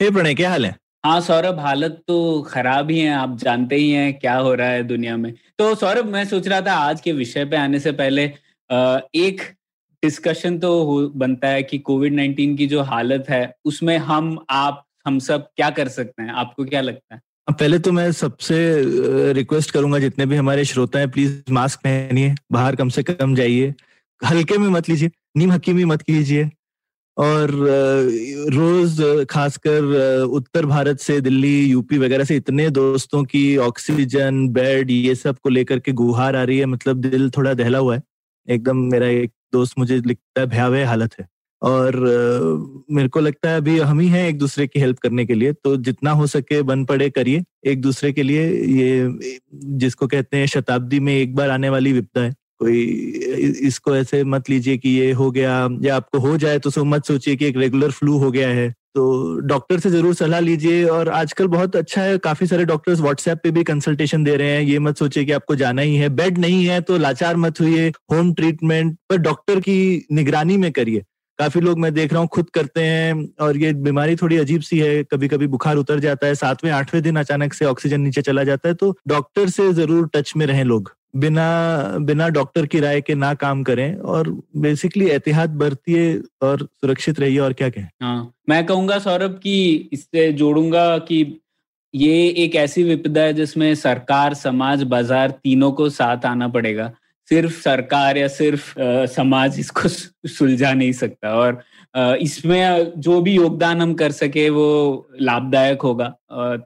हे प्रणय क्या हाल है? हाँ सौरभ हालत तो खराब ही है आप जानते ही हैं क्या हो रहा है दुनिया में। तो सौरभ मैं सोच रहा था आज के विषय पे आने से पहले एक डिस्कशन तो बनता है कि कोविड नाइन्टीन की जो हालत है उसमें हम आप हम सब क्या कर सकते हैं? आपको क्या लगता है? पहले तो मैं सबसे रिक्वेस्ट करूँगा जितने भी हमारे श्रोता हैं प्लीज़ मास्क पहनिए बाहर कम से कम जाइए। हल्के में मत लीजिए नीम हकीमी मत कीजिए। और रोज खासकर उत्तर भारत से दिल्ली, यूपी वगैरह से इतने दोस्तों की ऑक्सीजन, बेड, ये सबको लेकर के गुहार आ रही है मतलब दिल थोड़ा दहला हुआ है। एकदम मेरा एक दोस्त मुझे लिखता है, भयावह हालत है। और मेरे को लगता है अभी हम ही हैं एक दूसरे की हेल्प करने के लिए तो जितना हो सके बन पड़े करिए। एक दूसरे के लिए ये, जिसको कहते हैं शताब्दी में एक बार आने वाली विपदा है। कोई इसको ऐसे मत लीजिए कि ये हो गया, या आपको हो जाए तो सो मत सोचिए कि एक रेगुलर फ्लू हो गया है। तो डॉक्टर से ज़रूर सलाह लीजिए और आजकल बहुत अच्छा है, काफ़ी सारे डॉक्टर्स व्हाट्सएप पे भी कंसल्टेशन दे रहे हैं, ये मत सोचिए कि आपको जाना ही है बेड नहीं है तो लाचार मत हुई होम ट्रीटमेंट पर डॉक्टर की निगरानी में करिए। काफ़ी लोग मैं देख रहा हूँ खुद करते हैं और ये बीमारी थोड़ी अजीब सी है कभी कभी बुखार उतर जाता है, सातवें, आठवें दिन अचानक से ऑक्सीजन नीचे चला जाता है तो डॉक्टर से ज़रूर टच में रहें लोग। बिना बिना डॉक्टर की राय के ना काम करें और बेसिकली एहतियात बरतिए और सुरक्षित रहिए और क्या कहें। हाँ मैं कहूँगा सौरभ की इससे जोड़ूँगा कि ये एक ऐसी विपदा है जिसमें सरकार, समाज, बाज़ार तीनों को साथ आना पड़ेगा। सिर्फ़ सरकार या सिर्फ़ अ, समाज इसको सुलझा नहीं सकता। और इसमें जो भी योगदान हम कर सके वो लाभदायक होगा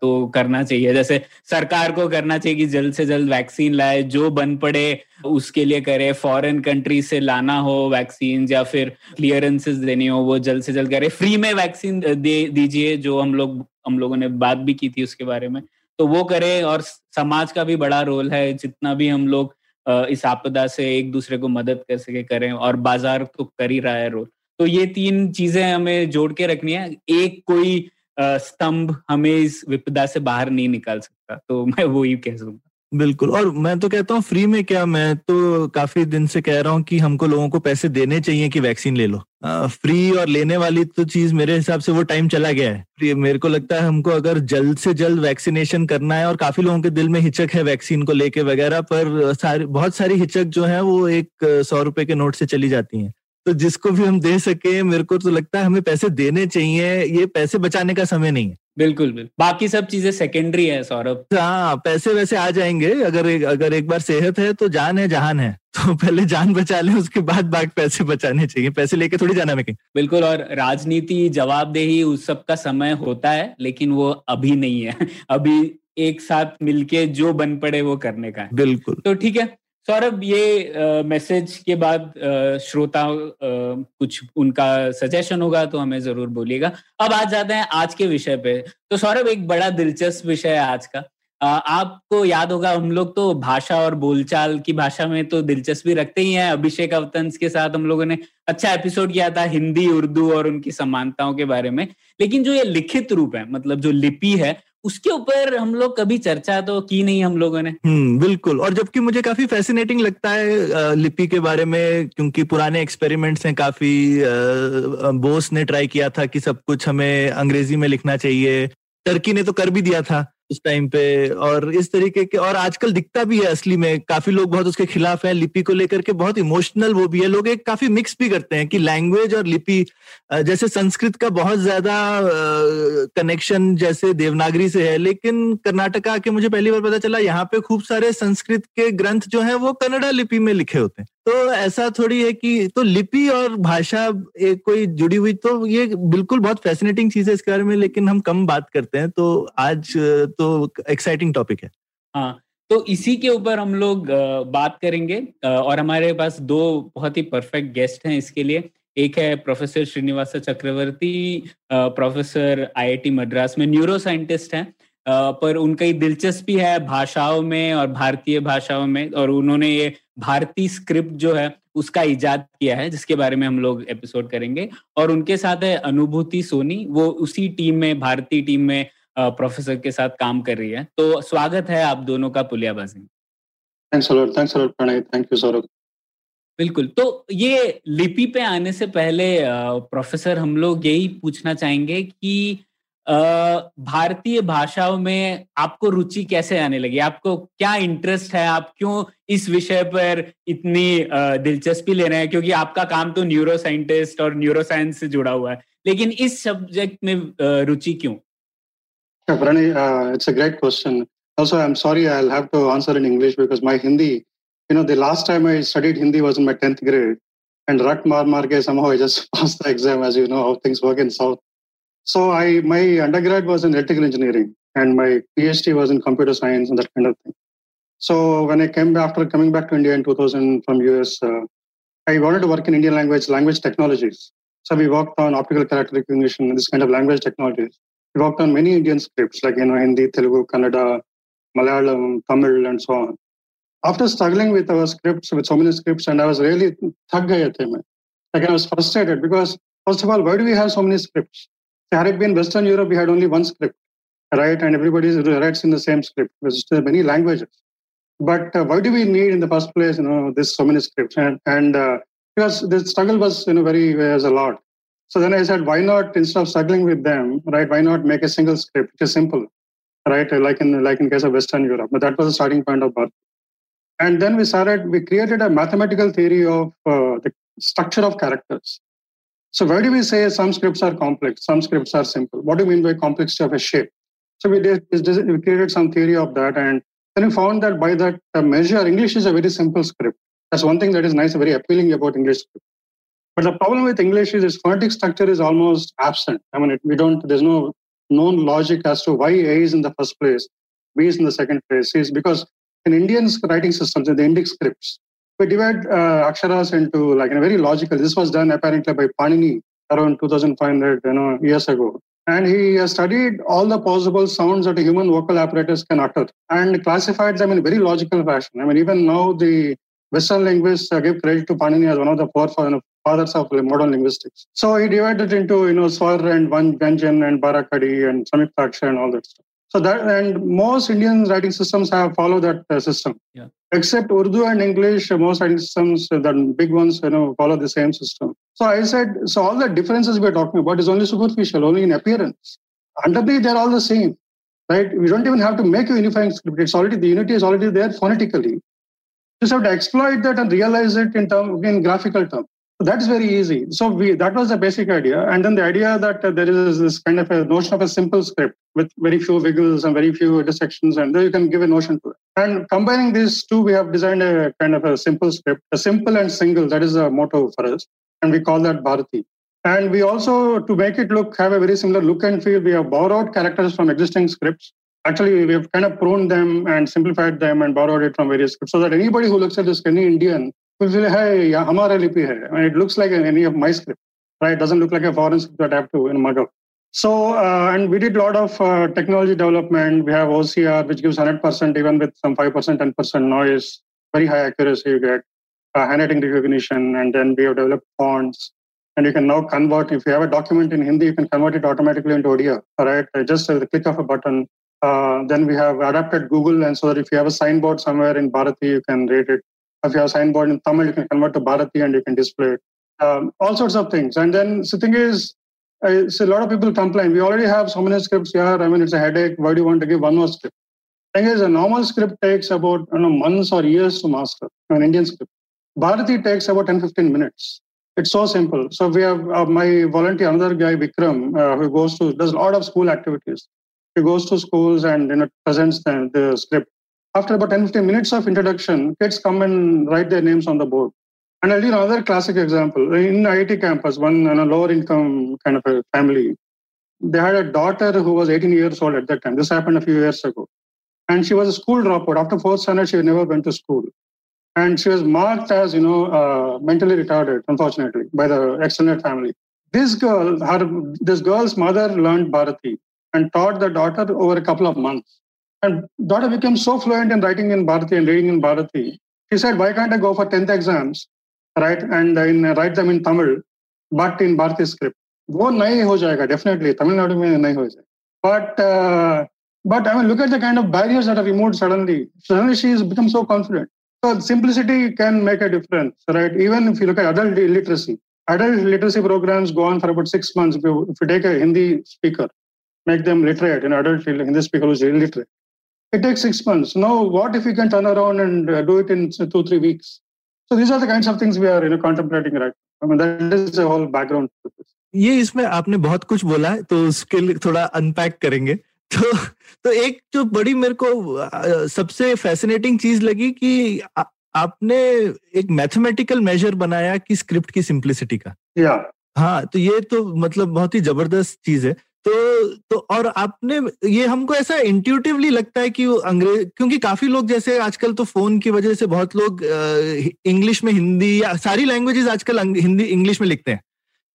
तो करना चाहिए। जैसे सरकार को करना चाहिए कि जल्द से जल्द वैक्सीन लाए जो बन पड़े उसके लिए करे फॉरेन कंट्री से लाना हो वैक्सीन या फिर क्लियरेंसेस देनी हो वो जल्द से जल्द करे। फ्री में वैक्सीन दे दीजिए जो हम लोग हम लोगों ने बात भी की थी उसके बारे में। तो वो करे और समाज का भी बड़ा रोल है। जितना भी हम लोग इस आपदा से एक दूसरे को मदद कर सके करें और बाज़ार तो कर ही रहा है रोल तो ये तीन चीज़ें हमें जोड़ के रखनी है। एक कोई स्तंभ हमें इस विपदा से बाहर नहीं निकाल सकता तो मैं वो ही कह सकूँगा बिल्कुल। और मैं तो कहता हूँ फ्री में क्या मैं तो काफ़ी दिन से कह रहा हूँ कि हमको लोगों को पैसे देने चाहिए कि वैक्सीन ले लो। आ, फ्री और लेने वाली तो चीज़ मेरे हिसाब से वो टाइम चला गया है। मेरे को लगता है हमको अगर जल्द से जल्द वैक्सीनेशन करना है और काफ़ी लोगों के दिल में हिचक है वैक्सीन को लेके वगैरह पर सारी बहुत सारी हिचक जो है वो एक सौ रुपए के नोट से चली जाती है। तो जिसको भी हम दे सके मेरे को तो लगता है हमें पैसे देने चाहिए ये पैसे बचाने का समय नहीं है। बिल्कुल बिल्कुल। बाकी सब चीज़ें सेकेंडरी है सौरभ। हाँ पैसे वैसे आ जाएँगे। अगर एक, अगर एक बार सेहत है तो जान है जहान है। तो पहले जान बचा ले उसके बाद बाकी पैसे बचाने चाहिए। पैसे लेके थोड़ी जाना मैं बिल्कुल और राजनीति जवाबदेही उस सब का समय होता है लेकिन वो अभी नहीं है। अभी एक साथ मिलके जो बन पड़े वो करने का है। बिल्कुल। तो ठीक है सौरभ ये मैसेज के बाद श्रोता कुछ उनका सजेशन होगा तो हमें ज़रूर बोलिएगा। अब आज जाते हैं आज के विषय पे। तो सौरभ एक बड़ा दिलचस्प विषय है आज का। अ, आपको याद होगा हम लोग तो भाषा और बोलचाल की भाषा में तो दिलचस्पी रखते ही हैं। अभिषेक अवतंस के साथ हम लोगों ने अच्छा एपिसोड किया था हिंदी उर्दू और उनकी समानताओं के बारे में। लेकिन जो ये लिखित रूप है मतलब जो लिपि है उसके ऊपर हम लोग कभी चर्चा तो की नहीं हम लोगों ने। हम्म बिल्कुल। और जबकि मुझे काफ़ी फैसिनेटिंग लगता है लिपि के बारे में, क्योंकि पुराने एक्सपेरिमेंट्स हैं काफ़ी बोस ने ट्राई किया था कि सब कुछ हमें अंग्रेज़ी में लिखना चाहिए। टर्की ने तो कर भी दिया था। उस टाइम पे और इस तरीके के, और आजकल दिखता भी है असली में, काफ़ी लोग बहुत उसके खिलाफ हैं, लिपि को लेकर के बहुत इमोशनल वो भी है, लोग एक काफ़ी मिक्स भी करते हैं कि लैंग्वेज और लिपि जैसे संस्कृत का बहुत ज़्यादा कनेक्शन जैसे देवनागरी से है, लेकिन कर्नाटका आके मुझे पहली बार पता चला, यहाँ पे खूब सारे संस्कृत के ग्रंथ जो है, वो कन्नड़ा लिपि में लिखे होते हैं। तो ऐसा थोड़ी है कि तो लिपि और भाषा एक कोई जुड़ी हुई तो ये बिल्कुल बहुत फैसिनेटिंग चीज़ है इसके बारे में, लेकिन हम कम बात करते हैं तो आज तो एक्साइटिंग टॉपिक है। हाँ तो इसी के ऊपर हम लोग बात करेंगे और हमारे पास दो बहुत ही परफेक्ट गेस्ट हैं इसके लिए। एक है professor Srinivas Chakravarti professor IIT Madras में न्यूरो साइंटिस्ट हैं। पर उनकी दिलचस्पी है भाषाओं में और भारतीय भाषाओं में और उन्होंने ये भारतीय स्क्रिप्ट जो है उसका इजाद किया है जिसके बारे में हम लोग एपिसोड करेंगे। और उनके साथ है अनुभूति सोनी वो उसी टीम में भारतीय टीम में प्रोफेसर के साथ काम कर रही है। तो स्वागत है आप दोनों का पुलियाबाजी बिल्कुल। तो ये लिपि पे आने से पहले प्रोफेसर हम लोग यही पूछना चाहेंगे कि भारतीय भाषाओं में आपको रुचि कैसे आने लगी आपको क्या इंटरेस्ट है आप क्यों इस विषय पर इतनी दिलचस्पी ले रहे हैं क्योंकि आपका काम तो न्यूरो साइंटिस्ट और न्यूरो साइंस से जुड़ा हुआ है लेकिन इस सब्जेक्ट में रुचि क्यों uh, it's a great question. Also, I'm sorry I'll have to answer in English because my Hindi, you know, the last time I studied Hindi was in my 10th grade. And Rak Mar Mar ke somehow I just passed the exam, as you know how things work in South. So I my undergrad was in electrical engineering and my PhD was in computer science and that kind of thing. So when I came after coming back to India in 2000 from US, uh, I wanted to work in Indian language, language technologies. So we worked on optical character recognition and this kind of language technologies. We worked on many Indian scripts like you know Hindi, Telugu, Kannada, Malayalam, Tamil, and so on. After struggling with our scripts, with so many scripts, and I was really thug at them. like I was frustrated because first of all, why do we have so many scripts? It been Western Europe, we had only one script, right? And everybody writes in the same script. There's many languages. But uh, why do we need in the first place, you know, this so many scripts? And, and uh, because the struggle was, you know, very, was a lot. So then I said, why not, instead of struggling with them, right, why not make a single script, which is simple, right? Like in, like in case of Western Europe. But that was the starting point of birth. And then we started, we created a mathematical theory of uh, the structure of characters. So why do we say some scripts are complex, some scripts are simple? What do you mean by complexity of a shape? So we, did, we created some theory of that, and then we found that by that measure, English is a very simple script. That's one thing that is nice, very appealing about English script. But the problem with English is its phonetic structure is almost absent. I mean, it, we don't. There's no known logic as to why A is in the first place, B is in the second place. Is because in Indian writing systems, in the Indic scripts, we divide uh, aksharas into like in a very logical. This was done apparently by Panini around 2,500 you know years ago, and he studied all the possible sounds that a human vocal apparatus can utter and classified them in a very logical fashion. I mean, even now the Western linguists uh, give credit to Panini as one of the fathers of modern linguistics. So he divided it into you know Swar and Vyanjan and Barakadi and Samyukta and all that stuff. So that and most Indian writing systems have followed that uh, system. Yeah. Except Urdu and English, most writing systems, uh, the big ones, you know, follow the same system. So I said, so all the differences we're talking about is only superficial, only in appearance. Underneath, they're all the same, right? We don't even have to make a unifying script. It's already the unity is already there phonetically. Just have to exploit that and realize it in term in graphical terms. That's very easy. So we that was the basic idea, and then the idea that uh, there is this kind of a notion of a simple script with very few wiggles and very few intersections, and then you can give a notion to it. And combining these two, we have designed a kind of a simple script, a simple and single. That is a motto for us, and we call that Bharati. And we also, to make it look have a very similar look and feel, we have borrowed characters from existing scripts. Actually, we have kind of pruned them and simplified them and borrowed it from various scripts, so that anybody who looks at this, any Indian will hey, hai. I mean, it looks like any of my script, right? It doesn't look like a foreign script that I have to in up. So, uh, and we did a lot of uh, technology development. We have OCR, which gives 100% even with some 5%, 10% noise, very high accuracy you get, uh, handwriting recognition, and then we have developed fonts. And you can now convert, if you have a document in Hindi, you can convert it automatically into Odia, right? Just with the click of a button. Uh, then we have adapted Google, and so that if you have a signboard somewhere in Bharati, you can read it if you have signboard in Tamil, you can convert to Bharati and you can display it. Um, all sorts of things. And then the thing is, uh, so a lot of people complain. We already have so many scripts here. I mean, it's a headache. Why do you want to give one more script? Thing is, a normal script takes about you know, months or years to master. An Indian script. Bharati takes about 10, 15 minutes. It's so simple. So we have uh, my volunteer, another guy, Vikram, uh, who goes to does a lot of school activities. He goes to schools and you know presents the, the script after about 10 15 minutes of introduction, kids come and write their names on the board. And I'll give another classic example. In IIT campus, one in a lower income kind of a family, they had a daughter who was 18 years old at that time. This happened a few years ago. And she was a school dropout. After fourth standard, she never went to school. and she was marked as you know uh, mentally retarded, unfortunately, by the extended family. This girl, her this girl's mother learned Bharati and taught the daughter over a couple of months. And daughter became so fluent in writing in Bharati and reading in Bharati. She said, "Why can't I go for tenth exams, right, and in, write them in Tamil, but in Bharati script?" वो नहीं हो जाएगा definitely Tamil Nadu में नहीं हो जाएगा but but I mean, look at the kind of barriers that are removed suddenly. Suddenly, she has become so confident. So simplicity can make a difference, right? Even if you look at adult literacy, adult literacy programs go on for about six months. If you, if you take a Hindi speaker, make them literate, an adult Hindi speaker who's illiterate, it takes six months. Now, what if we can turn around and uh, do it in two, three weeks? So these are the kinds of things we are you know, contemplating right. I mean, that is the whole background. ये इसमें आपने बहुत कुछ बोला है तो उसके लिए थोड़ा अनपैक करेंगे तो तो एक जो बड़ी मेरे को सबसे फैसिनेटिंग चीज़ लगी कि आ, आपने एक मैथमेटिकल मेजर बनाया कि स्क्रिप्ट की सिंप्लिसिटी का या हाँ तो ये तो मतलब बहुत ही ज़बरदस्त चीज़ है तो तो और आपने, ये हमको ऐसा इंट्यूटिवली लगता है कि अंग्रेज़, क्योंकि काफ़ी लोग जैसे आजकल तो फ़ोन की वजह से बहुत लोग इंग्लिश में हिंदी या सारी लैंग्वेजेस आजकल हिंदी इंग्लिश में लिखते हैं।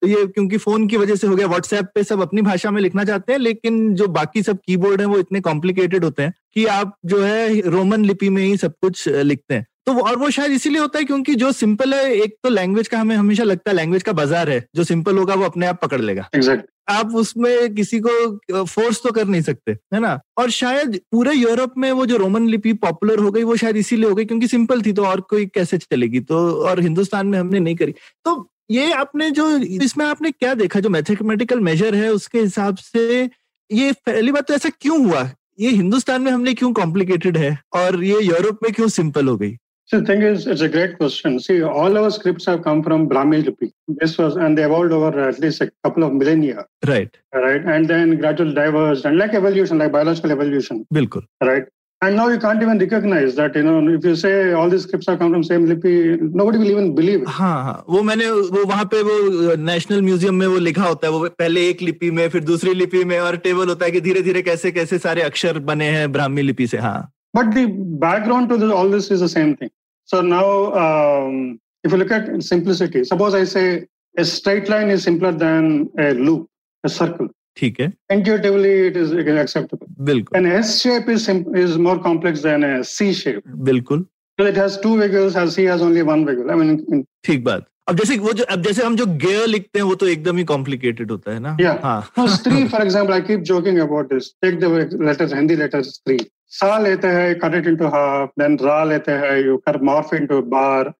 तो ये क्योंकि फ़ोन की वजह से हो गया व्हाट्सएप पे सब अपनी भाषा में लिखना चाहते हैं, लेकिन जो बाकी सब कीबोर्ड है वो इतने कॉम्प्लिकेटेड होते हैं कि आप जो है रोमन लिपि में ही सब कुछ लिखते हैं। तो और वो शायद इसीलिए होता है क्योंकि जो सिंपल है एक तो लैंग्वेज का हमें हमेशा लगता है लैंग्वेज का बाज़ार है। जो सिंपल होगा वो अपने आप पकड़ लेगा। Exactly. आप उसमें किसी को फोर्स तो कर नहीं सकते है ना? और शायद पूरे यूरोप में वो जो रोमन लिपि पॉपुलर हो गई वो शायद इसीलिए हो गई क्योंकि सिंपल थी तो और कोई कैसे चलेगी? तो और हिंदुस्तान में हमने नहीं करी। तो ये आपने जो इसमें आपने क्या देखा? जो मैथमेटिकल मेजर है उसके हिसाब से ये पहली बात तो ऐसा क्यों हुआ? ये हिंदुस्तान में हमने क्यों कॉम्प्लिकेटेड है? और ये यूरोप में क्यों सिंपल हो गई? So the thing is, it's a great question. See, all our scripts have come from Brahmi Lipi. This was, and they evolved over at least a couple of millennia. Right. Right. And then gradually diverged, and like evolution, like biological evolution. Bilkul. Right. And now you can't even recognize that, you know, if you say all these scripts have come from same lipi, nobody will even believe it. हाँ हाँ वो मैंने वो वहाँ पे वो national museum में वो लिखा होता है वो पहले एक लिपि में फिर दूसरी लिपि में और टेबल होता है कि धीरे धीरे कैसे कैसे सारे अक्षर बने हैं ब्राह्मी लिपि से हाँ But the background to this, all this is the same thing. So now, um, if you look at simplicity, suppose I say a straight line is simpler than a loop, a circle. ठीक है intuitively it is acceptable बिल्कुल an s shape is is more complex than a c shape बिल्कुल it has two wiggles as c has only one wiggle i mean ठीक बात अब जैसे वो जो अब जैसे हम जो गेयर लिखते हैं वो तो एकदम ही कॉम्प्लिकेटेड होता है ना हाँ स्त्री for example i keep joking about this take the letters hindi letters स्त्री सा लेते हैं cut it into half then ra लेते हैं you cut morph into bar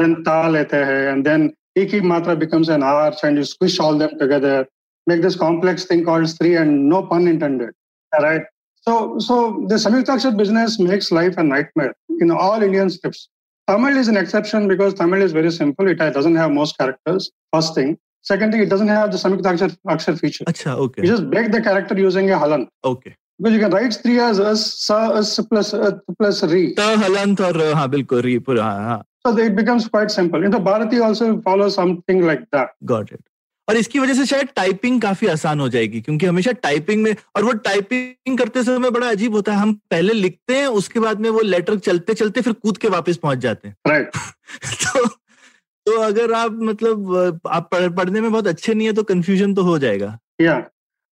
then ta लेते हैं and then ही मात्रा becomes an arch and you squish all them together make this complex thing called Stri and no pun intended. All right. So, so the Samyuktakshar business makes life a nightmare in all Indian scripts. Tamil is an exception because Tamil is very simple. It doesn't have most characters. First thing. Second thing, it doesn't have the Samyuktakshar Akshar feature. Achha, okay. You just break the character using a halant. Okay. Because you can write three as as, sa, as plus uh, plus re. Ta halant or हाँ बिल्कुल re पूरा हाँ. So it becomes quite simple. In the Bharati also follows something like that. Got it. और इसकी वजह से शायद typing काफ़ी आसान हो जाएगी क्योंकि हमेशा टाइपिंग में और वो टाइपिंग करते समय बड़ा अजीब होता है हम पहले लिखते हैं उसके बाद में वो लेटर चलते चलते फिर कूद के वापस पहुँच जाते हैं right. तो तो अगर आप मतलब आप पढ़ने में बहुत अच्छे नहीं है तो कंफ्यूजन तो हो जाएगा yeah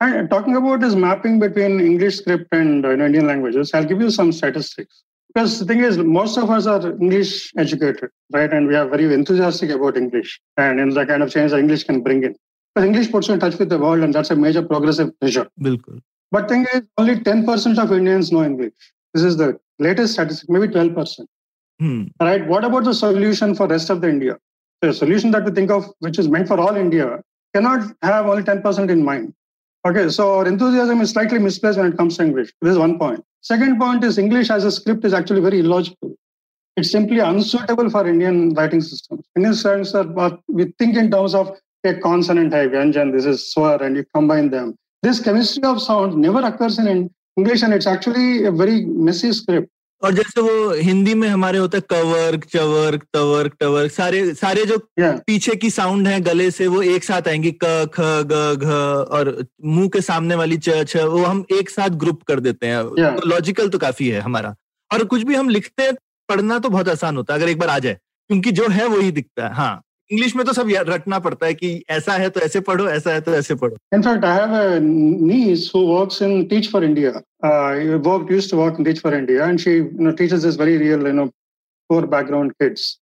and talking about this mapping between english script and uh, indian languages i'll give you some statistics because the thing is most of us are english educated right and we are very enthusiastic about english and in the kind of change that english can bring in but English puts you in touch with the world, and that's a major progressive measure. Bilkul. But thing is, only 10% of Indians know English. This is the latest statistic, maybe 12%. Hmm. Right? What about the solution for rest of the India? The solution that we think of, which is meant for all India, cannot have only 10% in mind. Okay, so enthusiasm is slightly misplaced when it comes to English. This is one point. Second point is English as a script is actually very illogical. It's simply unsuitable for Indian writing systems. Indian students are, we think in terms of a consonant hai vyanjan, this is swar, and you combine them. This chemistry of sound never occurs in English, and it's actually a very messy script. और जैसे वो हिंदी में हमारे होता है कवर्क चवर्क तवर्क टवर्क सारे सारे जो yeah. पीछे की साउंड है गले से वो एक साथ आएँगी क ख ग घ और मुँह के सामने वाली च छ वो हम एक साथ ग्रुप कर देते हैं yeah. तो लॉजिकल तो काफ़ी है हमारा और कुछ भी हम लिखते हैं पढ़ना तो बहुत आसान होता है अगर एक बार आ जाए क्योंकि जो है वही दिखता है हाँ इंग्लिश में तो सब रटना पड़ता है कि ऐसा है तो ऐसे पढ़ो ऐसा है तो ऐसे पढ़ो have a niece who works in Teach for India. Uh, worked used to work in Teach for India, and she you know teaches this very real you know poor background kids,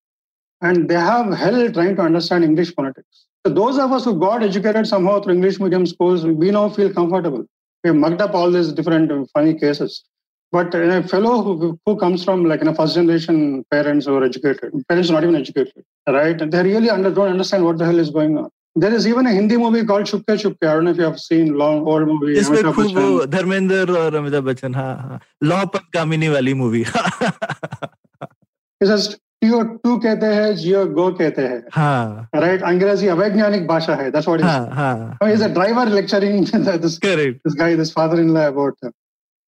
and they have hell trying to understand English phonetics. So those of us who got educated somehow through English medium schools, we now feel comfortable. We have mucked up all these different uh, funny cases. But uh, a fellow who, who comes from like you know, first generation parents who are educated, parents not even educated, right? They really under, don't understand what the hell is going on. There is even a Hindi movie called Chupke Chupke. I don't know if you have seen long old movie. इसमें Amitabh खूब वो Bachchan. Dharmendra और अमिताभ बच्चन हाँ हाँ law पर कामिनी वाली movie He says TO to कहते हैं जियो गो कहते हैं हाँ राइट अंग्रेजी अवैज्ञानिक भाषा है दैट्स व्हाट हाँ हाँ is a driver lecturing this correct this guy, this father-in-law about.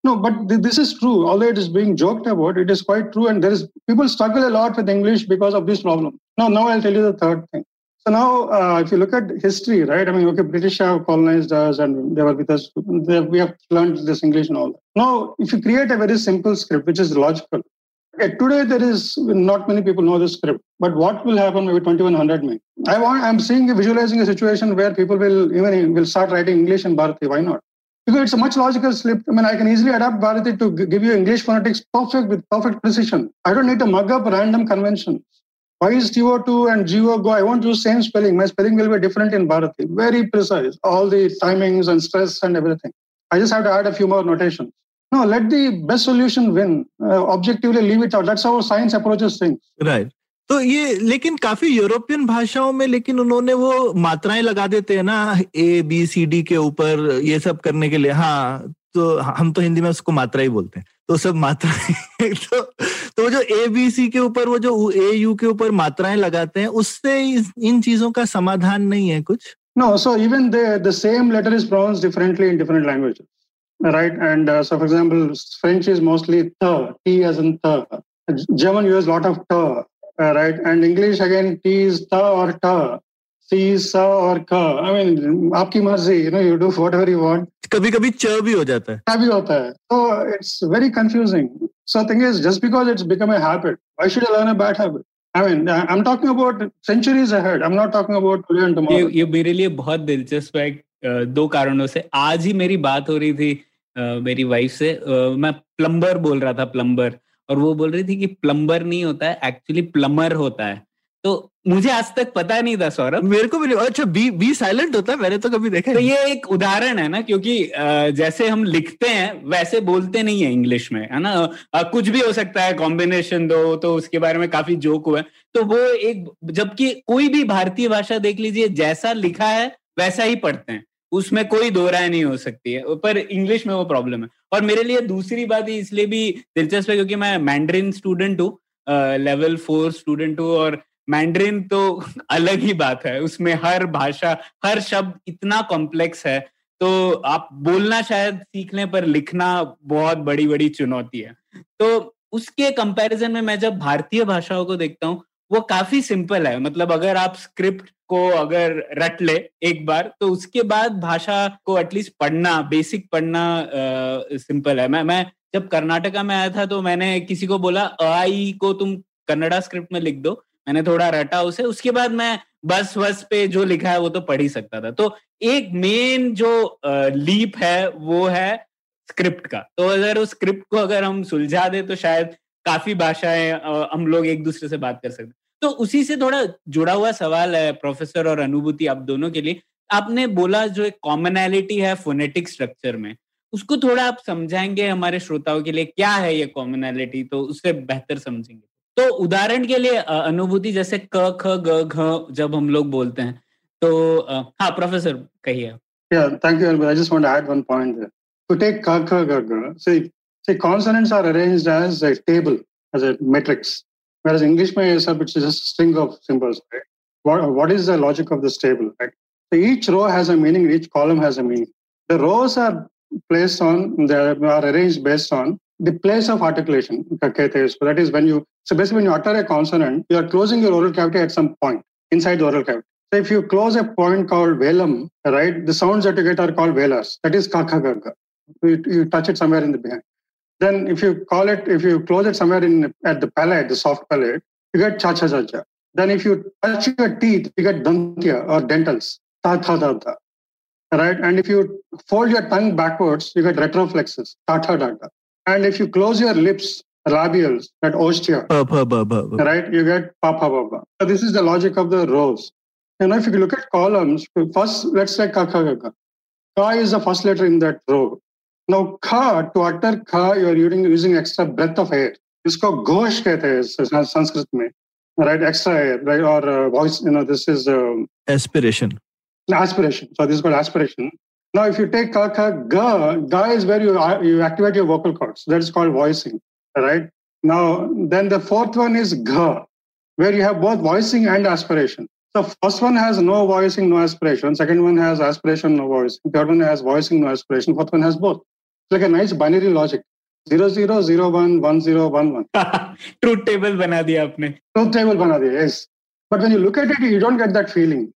No, but th- this is true. Although it is being joked about, it is quite true. And there is people struggle a lot with English because of this problem. Now, now I'll tell you the third thing. So now, uh, if you look at history, right? I mean, okay, British have colonized us, and they were with us. They, we have learned this English and all that. Now, if you create a very simple script, which is logical, okay, today there is not many people know this script. But what will happen maybe 2100 maybe? I want. I'm seeing visualizing a situation where people will even will start writing English in Bharati. Why not? because it's a much logical slip. I mean, I can easily adapt Bharati to give you English phonetics perfect with perfect precision. I don't need to mug up random conventions. Why is TO2 and GO go? I won't use same spelling. My spelling will be different in Bharati. Very precise. All the timings and stress and everything. I just have to add a few more notations. No, let the best solution win. Uh, objectively leave it out. That's how science approaches things. Right. तो ये, लेकिन काफ़ी European भाषाओं में, लेकिन उन्होंने वो मात्राएँ लगा देते हैं ना ए बी सी डी के ऊपर, ये सब करने के लिए। हाँ तो हम तो हिंदी में उसको मात्रा ही बोलते हैं। तो सब मात्रा तो तो जो ए बी सी के ऊपर, वो जो ए यू के ऊपर मात्राएँ लगाते हैं, उससे इन चीज़ों का समाधान नहीं है कुछ? No so even the same letter is pronounce differently in different language right and so for example French is mostly German use lot of uh, right? And English again, t is th or t, c is sa or ka. I mean, आपकी मर्ज़ी, you know, you do whatever you want. कभी कभी च भी हो जाता है भी होता है. So it's very confusing. So thing is, just because it's become a habit, why should I learn a bad habit? I mean, I'm talking about centuries ahead. I'm not talking about today and tomorrow. ये मेरे लिए बहुत दिलचस्प है दो कारणों से आज ही मेरी बात हो रही थी मेरी वाइफ से मैं प्लम्बर बोल रहा था प्लम्बर और वो बोल रही थी कि प्लम्बर नहीं होता है एक्चुअली प्लमर होता है। तो मुझे आज तक पता नहीं था सौरभ। मेरे को भी अच्छा बी बी साइलेंट होता है मैंने तो कभी देखा तो ये एक उदाहरण है ना क्योंकि जैसे हम लिखते हैं वैसे बोलते नहीं है इंग्लिश में है ना? कुछ भी हो सकता है कॉम्बिनेशन दो तो उसके बारे में काफ़ी जोक हुआ है। तो वो एक जबकि कोई भी भारतीय भाषा देख लीजिए जैसा लिखा है वैसा ही पढ़ते हैं। उसमें कोई दो राय नहीं हो सकती है पर इंग्लिश में वो प्रॉब्लम है। और मेरे लिए दूसरी बात ये इसलिए भी दिलचस्प है क्योंकि मैं मैंड्रिन स्टूडेंट हूँ लेवल फोर स्टूडेंट हूँ और मैंड्रिन तो अलग ही बात है। उसमें हर भाषा, हर शब्द इतना कॉम्प्लेक्स है तो आप बोलना शायद सीख लें, पर लिखना बहुत बड़ी बड़ी चुनौती है। तो उसके कंपैरिजन में मैं जब भारतीय भाषाओं को देखता हूँ, वो काफ़ी सिंपल है। मतलब अगर आप स्क्रिप्ट को अगर रट ले एक बार तो उसके बाद भाषा को एटलीस्ट पढ़ना बेसिक पढ़ना सिंपल है। मैं मैं जब कर्नाटका में आया था तो मैंने किसी को बोला, आई को तुम कन्नड़ा स्क्रिप्ट में लिख दो। मैंने थोड़ा रटा उसे। उसके बाद मैं बस बस पे जो लिखा है, वो तो पढ़ ही सकता था। तो एक मेन जो लीप है, वो है स्क्रिप्ट का। तो अगर उस स्क्रिप्ट को अगर हम सुलझा दे तो शायद काफ़ी भाषाएँ हम लोग एक दूसरे से बात कर सकते। तो उसी से थोड़ा जुड़ा हुआ सवाल है प्रोफेसर और अनुभूति आप दोनों के लिए आपने बोला जो एक कॉमनैलिटी है फोनेटिक स्ट्रक्चर में उसको थोड़ा आप समझाएँगे हमारे श्रोताओं के लिए क्या है ये कॉमनैलिटी तो उससे बेहतर समझेंगे तो उदाहरण के लिए अनुभूति जैसे क ख ग घ जब हम लोग बोलते हैं तो हाँ प्रोफेसर कहिए Yeah, thank you. Albert. I just want to add one point there. To take ka, kha, ga, ga, see, see, consonants are arranged as a table. Whereas English may is it's just a string of symbols, right? What, what is the logic of this table, right? So each row has a meaning, each column has a meaning. The rows are placed on, they are arranged based on the place of articulation. So that is when you, so basically when you utter a consonant, you are closing your oral cavity at some point inside the oral cavity. So if you close a point called velum, right, the sounds that you get are called velars. That is kakha gaga. You, you touch it somewhere in the behind. Then if you call it, if you close it somewhere in at the palate, the soft palate, you get cha cha cha cha. Then if you touch your teeth, you get dantya or dentals, ta tha ta ta. Right? And if you fold your tongue backwards, you get retroflexes, ta ta ta ta. And if you close your lips, labials, that ostia, Pa, pa, ba, ba, ba. right? You get pa pa pa pa. So this is the logic of the rows. You know, if you look at columns, first let's say ka ka ka ka. Ka is the first letter in that row. Now ka to utter ka, you are using using extra breath of air. इसको घोष कहते हैं सं- संस्कृत में right extra air right or uh, voice you know this is um, Aspiration. aspiration so this is called aspiration now if you take ka ka ga ga is where you uh, you activate your vocal cords that is called voicing right now then the fourth one is ga where you have both voicing and aspiration so first one has no voicing no aspiration second one has aspiration no voicing third one has voicing no aspiration fourth one has both it's like a nice binary logic zero zero zero one one zero one one truth table बना दिया आपने truth table bana diya, yes. But when you look at it, you don't get that feeling.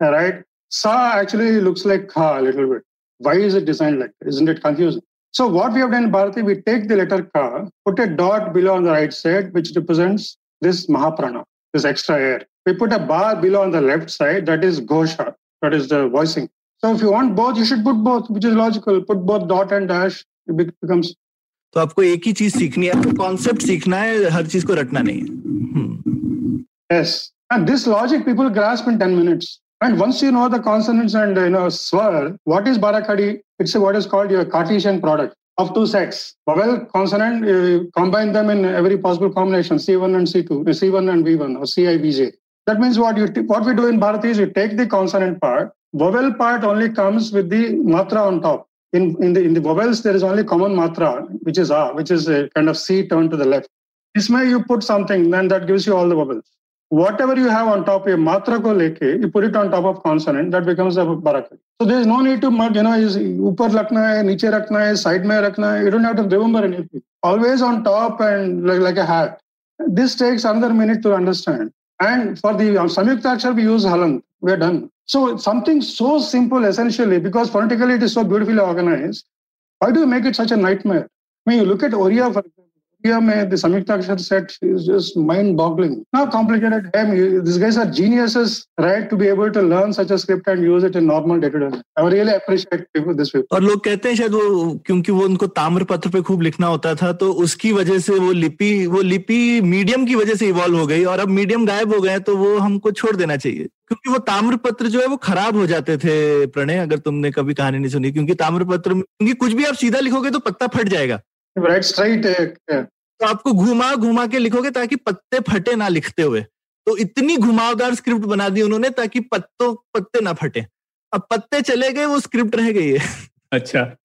All right? Sa actually looks like Kha a little bit. Why is it designed like that? Isn't it confusing? So what we have done in Bharati, we take the letter Ka, put a dot below on the right side, which represents this Mahaprana, this extra air. We put a bar below on the left side, that is Gosha, that is the voicing. So if you want both, you should put both, which is logical. Put both dot and dash, it be- becomes तो आपको एक ही चीज सीखनी है आपको concept सीखना है हर चीज को रटना नहीं है हम्म, Yes. And this logic people grasp in 10 minutes. And once you know the consonants and you know swar, what is Barakadi? It's a, what is called your Cartesian product of two sets. Vowel, consonant, you combine them in every possible combination, C1 and C2, uh, C1 and V1 or CI, VJ. That means what you t- what we do in Bharati is you take the consonant part. vowel part only comes with the matra on top. In, in, the, in the vowels, there is only common matra, which is a, which is a kind of C turned to the left. Ismail, you put something, then that gives you all the vowels. Whatever you have on top, a matra ko leke, you put it on top of consonant, that becomes a barakat. So there is no need to, you know, is upar rakna hai, niche rakna hai, side mein rakna hai. You don't have to remember anything. Always on top and like, like a hat. This takes another minute to understand. And for the um, Samyukta Akshar, we use halant. We are done. So something so simple, essentially, because phonetically it is so beautifully organized. Why do you make it such a nightmare? When you look at Oriya, for example, Oriya mein the Samyukta set is just mind-boggling. How complicated. Damn, you, these guys are geniuses, right, to be able to learn such a script and use it in normal day-to-day. life. I really appreciate people this way. और लोग कहते हैं शायद वो क्योंकि वो उनको ताम्र पत्र पे खूब लिखना होता था तो उसकी वजह से वो लिपि वो लिपि मीडियम की वजह से इवॉल्व हो गई और अब मीडियम गायब हो गए तो वो हमको छोड़ देना चाहिए क्योंकि वो ताम्र पत्र जो है वो खराब हो जाते थे प्रणय अगर तुमने कभी कहानी नहीं सुनी क्योंकि ताम्र पत्र में क्योंकि कुछ भी आप सीधा लिखोगे तो पत्ता फट जाएगा Right straight. uh, तो आपको घुमा घुमा के लिखोगे ताकि पत्ते फटे ना लिखते हुए। तो इतनी घुमावदार स्क्रिप्ट बना दी उन्होंने ताकि पत्तों पत्ते ना फटे। अब पत्ते चले गए वो स्क्रिप्ट रह गई है। अच्छा।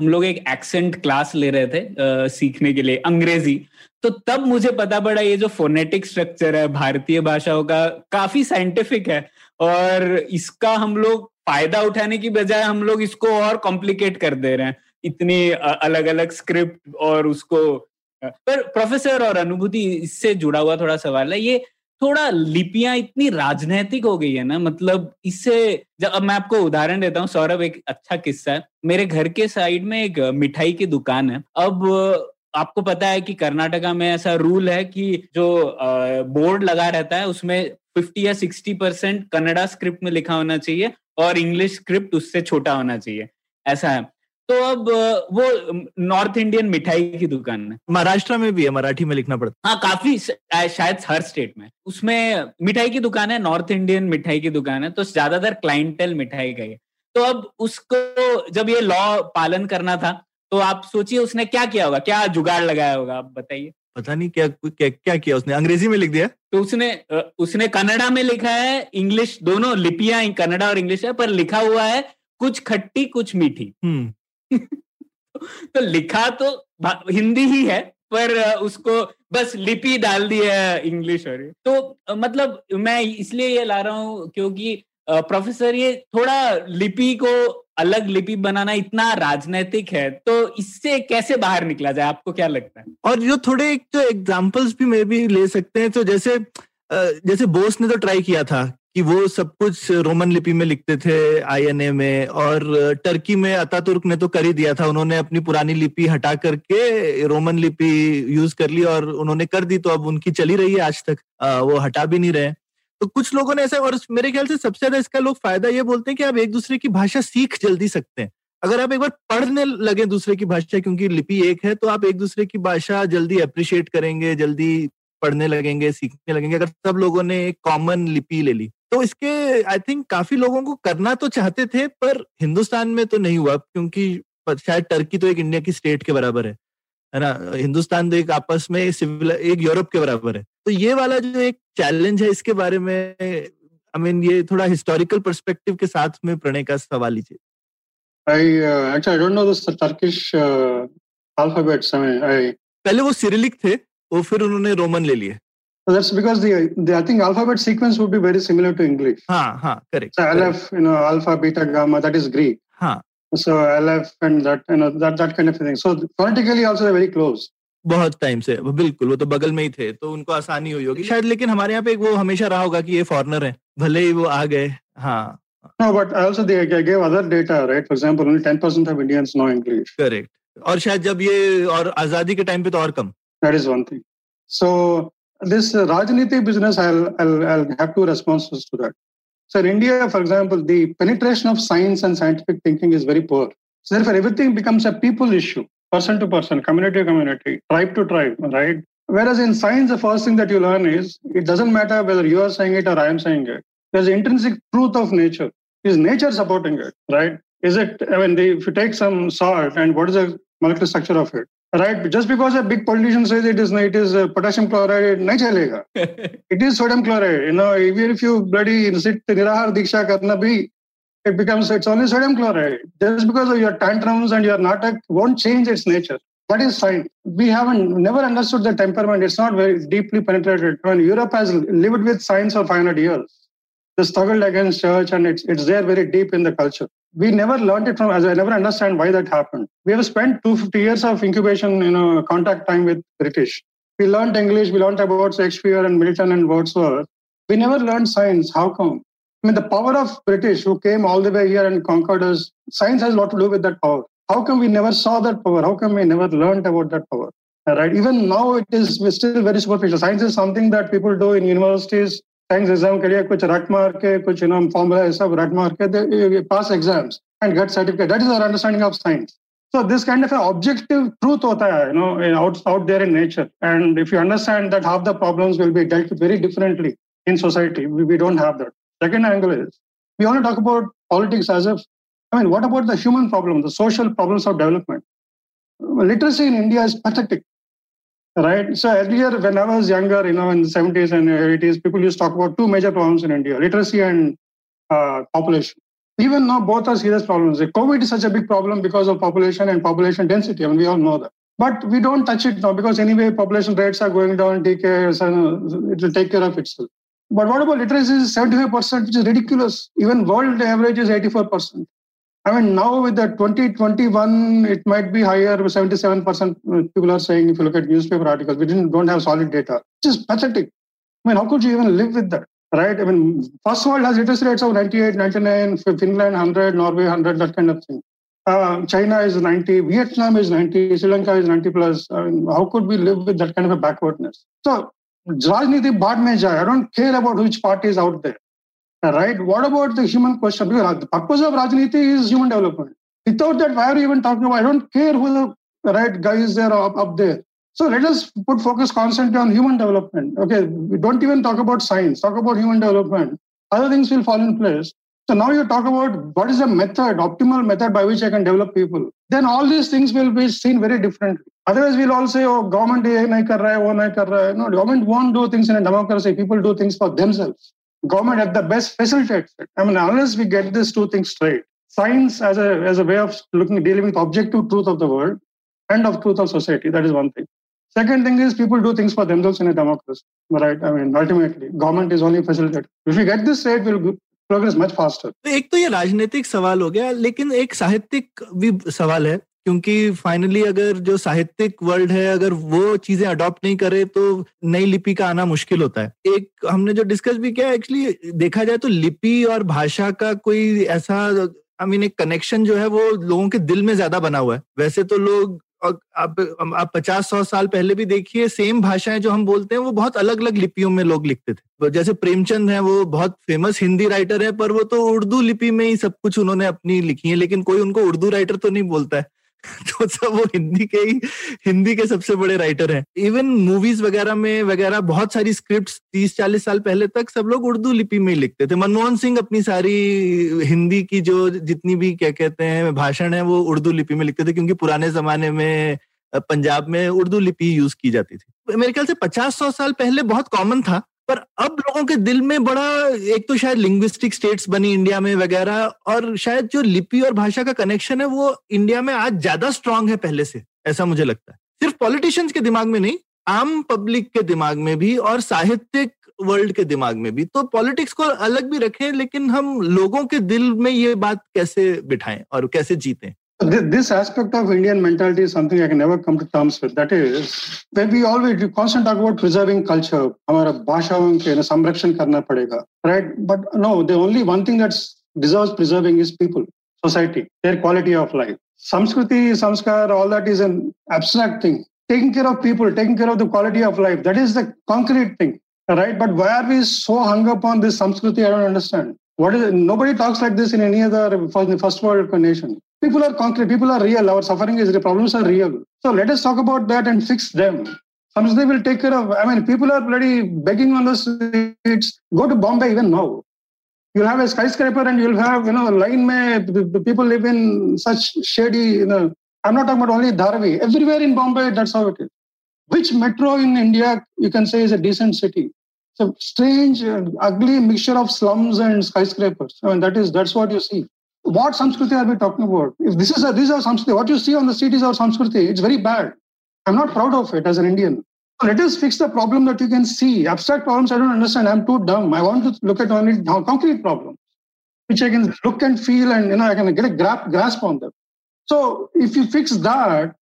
हम लोग एक एक्सेंट क्लास ले रहे थे अ, सीखने के लिए अंग्रेज़ी। तो तब मुझे पता पड़ा ये जो फोनेटिक स्ट्रक्चर है भारतीय भाषाओं का काफ़ी साइंटिफिक है। और इसका हम लोग फ़ायदा उठाने की बजाय हम लोग इसको और कॉम्प्लिकेट कर दे रहे हैं। इतनी अलग अलग स्क्रिप्ट और उसको पर प्रोफेसर और अनुभूति इससे जुड़ा हुआ थोड़ा सवाल है, ये थोड़ा लिपियाँ इतनी राजनैतिक हो गई है ना मतलब इससे, जब, अब मैं आपको उदाहरण देता हूँ, सौरभ एक अच्छा किस्सा है, मेरे घर के साइड में एक मिठाई की दुकान है, अब आपको पता है कि कर्नाटका में ऐसा रूल है कि जो बोर्ड लगा रहता है, उसमें 50 या 60 परसेंट कन्नड़ा स्क्रिप्ट में लिखा होना चाहिए और इंग्लिश स्क्रिप्ट उससे छोटा होना चाहिए, ऐसा है। तो अब वो नॉर्थ इंडियन मिठाई की दुकान है। महाराष्ट्र में भी है मराठी में लिखना पड़ता हाँ। काफ़ी शायद हर स्टेट में। उसमें मिठाई की दुकान है नॉर्थ इंडियन मिठाई की दुकान है तो ज़्यादातर क्लाइंटेल मिठाई का ही तो अब उसको जब ये लॉ पालन करना था तो आप सोचिए उसने क्या किया होगा क्या जुगाड़ लगाया होगा आप बताइए। पता नहीं क्या क्या, क्या किया उसने अंग्रेज़ी में लिख दिया? तो उसने उसने कन्नड़ा में लिखा है इंग्लिश दोनों लिपियाँ कन्नड़ा और इंग्लिश है पर लिखा हुआ है कुछ खट्टी कुछ मीठी। हम्म। तो लिखा तो हिंदी ही है, पर उसको बस लिपि डाल दी है इंग्लिश और तो मतलब मैं इसलिए ये ला रहा हूँ क्योंकि प्रोफेसर ये थोड़ा लिपि को अलग लिपि बनाना इतना राजनैतिक है तो इससे कैसे बाहर निकला जाए? आपको क्या लगता है? और जो थोड़े एक जो एग्जांपल्स भी मे भी ले सकते हैं तो जैसे जैसे बोस ने तो ट्राई किया था कि वो सब कुछ रोमन लिपि में लिखते थे, आईएनए में, और टर्की में अतातुर्क ने तो कर ही दिया था। उन्होंने अपनी पुरानी लिपि हटा करके रोमन लिपि यूज़ कर ली और उन्होंने कर दी तो अब उनकी चली रही है आज तक। वो हटा भी नहीं रहे। तो कुछ लोगों ने ऐसा, और मेरे ख्याल से सबसे ज़्यादा इसका लोग फ़ायदा ये बोलते हैं कि आप एक दूसरे की भाषा सीख जल्दी सकते हैं। अगर आप एक बार पढ़ने लगे दूसरे की भाषा, क्योंकि लिपि एक है तो आप एक दूसरे की भाषा जल्दी अप्रिशिएट करेंगे, जल्दी पढ़ने लगेंगे, सीखने लगेंगे। अगर सब लोगों ने एक कॉमन लिपि ले ली तो इसके आई थिंक काफ़ी लोगों को करना तो चाहते थे पर हिंदुस्तान में तो नहीं हुआ क्योंकि शायद टर्की तो एक इंडिया की स्टेट के बराबर है है ना? हिंदुस्तान तो एक आपस में सिविल एक यूरोप के बराबर है। तो ये वाला जो एक चैलेंज है इसके बारे में आई मीन ये थोड़ा हिस्टोरिकल पर्सपेक्टिव के साथ में प्रणय का सवाल लीजिए। I I know this Turkish uh, alphabets. I mean, I पहले वो सिरिलिक थे वो फिर उन्होंने रोमन ले लिए। That's because the, the I think alphabet sequence would be very similar to English. हाँ हाँ correct. So Aleph, you know, alpha, beta, gamma, that is Greek. हाँ. So Aleph and that, you know, that that kind of thing. So phonetically also they're very close. बहुत time से बिल्कुल वो तो बगल में ही थे तो उनको आसानी हुई होगी शायद लेकिन हमारे यहाँ पे वो हमेशा रहा होगा कि ये फॉरनर है भले ही वो आ गए हाँ No, but also they gave other data, right? For example, only 10% of Indians know English. Correct. और शायद जब ये और आज़ादी के टाइम पे तो और कम. That is one thing. So this uh, Rajniti business, I'll, I'll, I'll have two responses to that. So in India, for example, the penetration of science and scientific thinking is very poor. So therefore, everything becomes a people issue, person to person, community to community, tribe to tribe, right? Whereas in science, the first thing that you learn is it doesn't matter whether you are saying it or I am saying it. There's intrinsic truth of nature. Is nature supporting it, right? Is it, I mean, the, if you take some salt and what is the molecular structure of it? Right? Just because a big politician says it is it is uh, potassium chloride, nahi chalega. it is sodium chloride. You know, even if you bloody sit nirahar diksha karna bhi, it becomes it's only sodium chloride. Just because of your tantrums and your natak won't change its nature. That is fine. We haven't never understood the temperament. It's not very deeply penetrated. when Europe has lived with science for 500 years. They struggled against church, and it's it's there very deep in the culture we never learned it from as i never understand why that happened. We have spent 250 years of incubation you know contact time with british. We learned english we learned about shakespeare and milton and wordsworth. We never learned science. How come? I mean the power of british who came all the way here and conquered us science has a lot to do with that power. How come we never saw that power? How come we never learned about that power? Right even now it is still very superficial. Science is something that people do in universities science exam के लिए कुछ रट मार के कुछ you know formula ये सब रट मार के pass exams and get certificate that is our understanding of science So this kind of an objective truth hota hai, you know, out, out there in nature. And if you understand that half the problems will be dealt with very differently in society, we, we don't have that. Second angle is we only talk about politics as if, I mean, what about the human problem, the social problems of development? Literacy in India is pathetic right? So earlier, when I was younger, you know, in the 70s and 80s, people used to talk about two major problems in India, literacy and uh, population. Even now, both are serious problems. COVID is such a big problem because of population and population density. I mean, we all know that. But we don't touch it now because anyway, population rates are going down, care, so it will take care of itself. But what about literacy is 75%, which is ridiculous. Even world average is 84%. I mean, now with the 2021, it might be higher. 77% people are saying, if you look at newspaper articles, we didn't don't have solid data. Which is pathetic. I mean, how could you even live with that? Right? I mean, first world has literacy rates of 98, 99, Finland 100, Norway 100, that kind of thing. Uh, China is 90, Vietnam is 90, Sri Lanka is 90 plus. I mean, how could we live with that kind of a backwardness? So, Rajniti baad mein jai. I don't care about which party is out there. Right? What about the human question? Because the purpose of Rajniti is human development. Without that, why are you even talking about? I don't care who the right guy is there up, up there. So let us put focus constantly on human development. Okay, we don't even talk about science, talk about human development. Other things will fall in place. So now you talk about what is the method, optimal method by which I can develop people. Then all these things will be seen very differently. Otherwise, we'll all say, oh, government ye nahi kar raha. No, government won't do things in a democracy. People do things for themselves government at the best facilitates it. I mean, unless we get these two things straight, science as a as a way of looking dealing with objective truth of the world and of truth of society, that is one thing. Second thing is people do things for themselves in a democracy, right? I mean, ultimately, government is only facilitator. If we get this straight, we'll progress much faster. एक तो ये राजनीतिक सवाल हो गया लेकिन एक साहित्यिक भी सवाल है क्योंकि फाइनली अगर जो साहित्यिक वर्ल्ड है, अगर वो चीज़ें अडॉप्ट नहीं करे तो नई लिपि का आना मुश्किल होता है। एक हमने जो डिस्कस भी किया एक्चुअली देखा जाए तो लिपि और भाषा का कोई ऐसा आई मीन एक कनेक्शन जो है, वो लोगों के दिल में ज़्यादा बना हुआ है। वैसे तो लोग आप आप पचास सौ साल पहले भी देखिए सेम भाषाएँ जो हम बोलते हैं, वो बहुत अलग अलग लिपियों में लोग लिखते थे। जैसे प्रेमचंद है, वो बहुत फ़ेमस हिंदी राइटर है, पर वो तो उर्दू लिपि में ही सब कुछ उन्होंने अपनी लिखी है, लेकिन कोई उनको उर्दू राइटर तो नहीं बोलता है। तो सब वो हिंदी के ही, हिंदी के सबसे बड़े राइटर हैं। इवन मूवीज़ वगैरह में, वगैरह बहुत सारी स्क्रिप्ट तीस चालीस साल पहले तक सब लोग उर्दू लिपि में ही लिखते थे। मनमोहन सिंह अपनी सारी हिंदी की जो जितनी भी क्या कहते हैं, भाषण है, वो उर्दू लिपि में लिखते थे, क्योंकि पुराने जमाने में पंजाब में उर्दू लिपि यूज़ की जाती थी। मेरे ख्याल से पचास सौ साल पहले बहुत कॉमन था। पर अब लोगों के दिल में बड़ा, एक तो शायद लिंग्विस्टिक स्टेट्स बनी इंडिया में वगैरह, और शायद जो लिपि और भाषा का कनेक्शन है, वो इंडिया में आज ज़्यादा स्ट्रांग है पहले से, ऐसा मुझे लगता है। सिर्फ़ पॉलिटिशियंस के दिमाग में नहीं, आम पब्लिक के दिमाग में भी और साहित्यिक वर्ल्ड के दिमाग में भी। तो पॉलिटिक्स को अलग भी रखें, लेकिन हम लोगों के दिल में ये बात कैसे बिठाएँ और कैसे जीतें? this aspect of Indian mentality is something I can never come to terms with. That is, when we always we constantly talk about preserving culture, our samrakshan karna padega, right? But no, the only one thing that deserves preserving is people, society, their quality of life. Samskriti, samskar, all that is an abstract thing. Taking care of people, taking care of the quality of life, that is the concrete thing, right? But why are we so hung up on this samskriti? I don't understand. What is it? Nobody talks like this in any other first world nation. People are concrete, people are real. Our suffering is the problems are real. So let us talk about that and fix them. Someday will take care of. I mean, people are bloody begging on the streets. Go to Bombay even now. You'll have a skyscraper and you'll have, you know, line may people live in such shady, you know. I'm not talking about only Dharavi. Everywhere in Bombay, that's how it is. Which metro in India you can say is a decent city? It's a strange, ugly mixture of slums and skyscrapers. I mean, that is that's what you see what Samskriti are we talking about? If this is a this is our Samskriti, what you see on the street is our Samskriti. It's very bad. I'm not proud of it as an Indian. Let us fix the problem that you can see. Abstract problems, I don't understand. I'm too dumb. I want to look at only concrete problems, which I can look and feel, and you know, I can get a grasp on them. So if you fix that,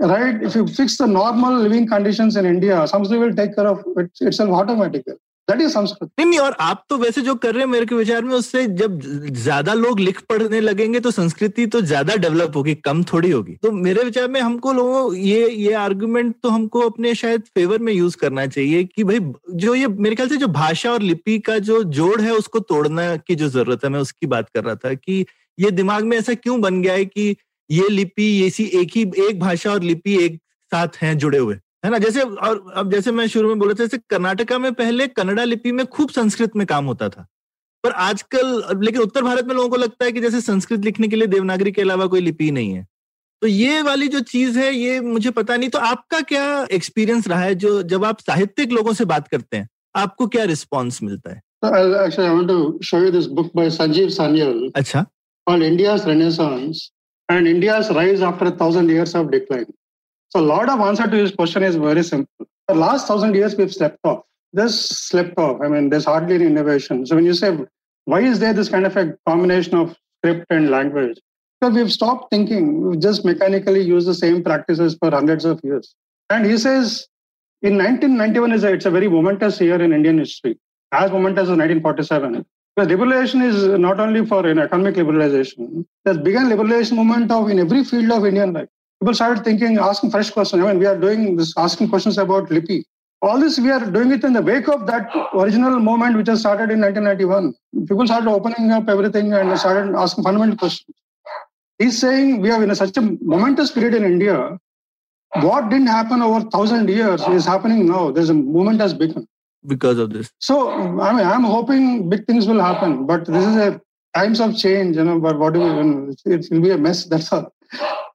right? If you fix the normal living conditions in India, Sanskriti will take care of it itself automatically. That is Sanskrit नहीं और आप तो वैसे जो कर रहे हैं मेरे के विचार में, उससे जब ज़्यादा लोग लिख पढ़ने लगेंगे तो संस्कृति तो ज़्यादा डेवलप होगी, कम थोड़ी होगी। तो मेरे विचार में हमको लोगों, ये ये आर्गुमेंट तो हमको अपने शायद फेवर में यूज़ करना चाहिए कि भाई, जो ये, मेरे ख्याल से जो भाषा और लिपि का जो जोड़ है, उसको तोड़ना की जो ज़रूरत है, मैं उसकी बात कर रहा था कि ये दिमाग में ऐसा क्यों बन गया है कि ये लिपि, ये सी एक ही, एक भाषा और लिपि एक साथ हैं, जुड़े हुए? है ना जैसे और अब जैसे मैं शुरू में बोला था जैसे कर्नाटका में पहले कन्नड़ा लिपि में खूब संस्कृत में काम होता था पर आजकल लेकिन उत्तर भारत में लोगों को लगता है कि जैसे संस्कृत लिखने के लिए देवनागरी के अलावा कोई लिपि नहीं है तो ये वाली जो चीज़ है ये मुझे पता नहीं तो आपका क्या एक्सपीरियंस रहा है जो जब आप साहित्यिक लोगों से बात करते हैं आपको क्या रिस्पॉन्स मिलता है Actually, I want to show you this book by Sanjeev Sanyal. अच्छा. Called India's Renaissance and India's Rise After a Thousand Years of Decline. So a lot of answer to this question is very simple. The last thousand years we've slept off. Just slept off. I mean, there's hardly any innovation. So when you say, why is there this kind of a combination of script and language? Because we've stopped thinking. We've just mechanically used the same practices for hundreds of years. And he says, in 1991 is a, it's a very momentous year in Indian history, as momentous as 1947. Because liberalization is not only for an economic liberalization. There's begun liberalization movement of in every field of Indian life people started thinking, asking fresh questions. I mean, we are doing this, asking questions about Lippi. All this, we are doing it in the wake of that original movement which has started in 1991. People started opening up everything and started asking fundamental questions. He's saying we are in a, such a momentous period in India. What didn't happen over thousand years is happening now. There's a movement has begun because of this. So I mean, I'm hoping big things will happen, but this is a times of change, you know. But what do we? It will be a mess. That's all.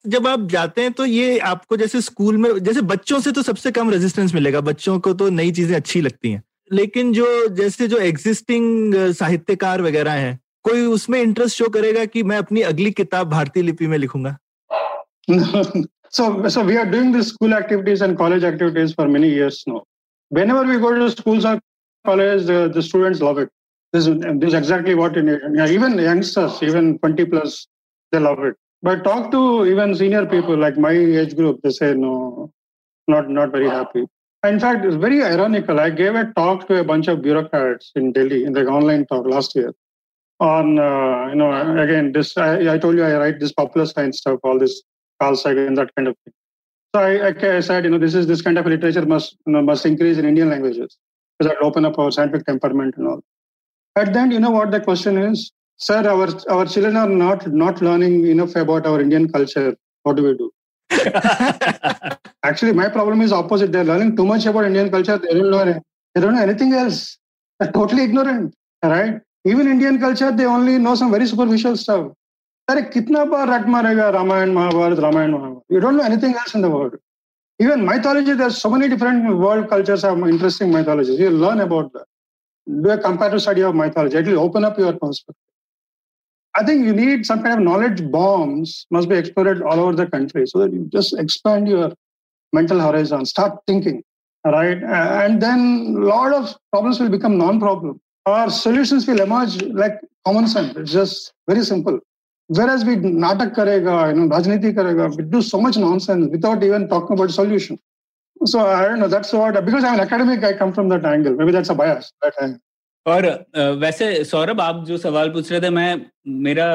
जब आप जाते हैं तो ये आपको जैसे school में जैसे बच्चों से तो सबसे कम रेजिस्टेंस मिलेगा बच्चों को तो नई चीज़ें अच्छी लगती हैं लेकिन जो जैसे जो एग्जिस्टिंग साहित्यकार वगैरह हैं कोई उसमें इंटरेस्ट शो करेगा कि मैं अपनी अगली किताब भारतीय लिपि में लिखूँगा so so we are doing this school activities and college activities for many years now whenever we go to schools or college the, the students love it this is, this is exactly what in, yeah, even youngsters even 20 plus they love it But talk to even senior people like my age group, they say no, not not very happy. In fact, it's very ironical. I gave a talk to a bunch of bureaucrats in Delhi in the online talk last year on, uh, you know, again, this, I, I, told you I write this popular science stuff, all this Carl Sagan, that kind of thing. So I, I, said, you know, this is this kind of literature must, you know, must increase in Indian languages because that open up our scientific temperament and all. At then, you know what the question is? Sir, our, our children are not, not learning enough about our Indian culture. What do we do? Actually, my problem is opposite. They're learning too much about Indian culture. They don't know, they don't know anything else. They're totally ignorant, right? Even Indian culture, they only know some very superficial stuff. अरे कितना बार रट मारेगा Ramayan Mahabharat Ramayan Mahabharat you don't know anything else in the world even mythology there's so many different world cultures have interesting mythologies you learn about that do a comparative study of mythology it will open up your perspective I think you need some kind of knowledge bombs must be exploded all over the country so that you just expand your mental horizon, start thinking, right? And then a lot of problems will become non-problem. Our solutions will emerge like common sense. It's just very simple. Whereas we natak karega, you know, rajniti karega, we do so much nonsense without even talking about solution. So I don't know. That's what because I'm an academic, I come from that angle. Maybe that's a bias. That I, uh, और वैसे सौरभ आप जो सवाल पूछ रहे थे मैं मेरा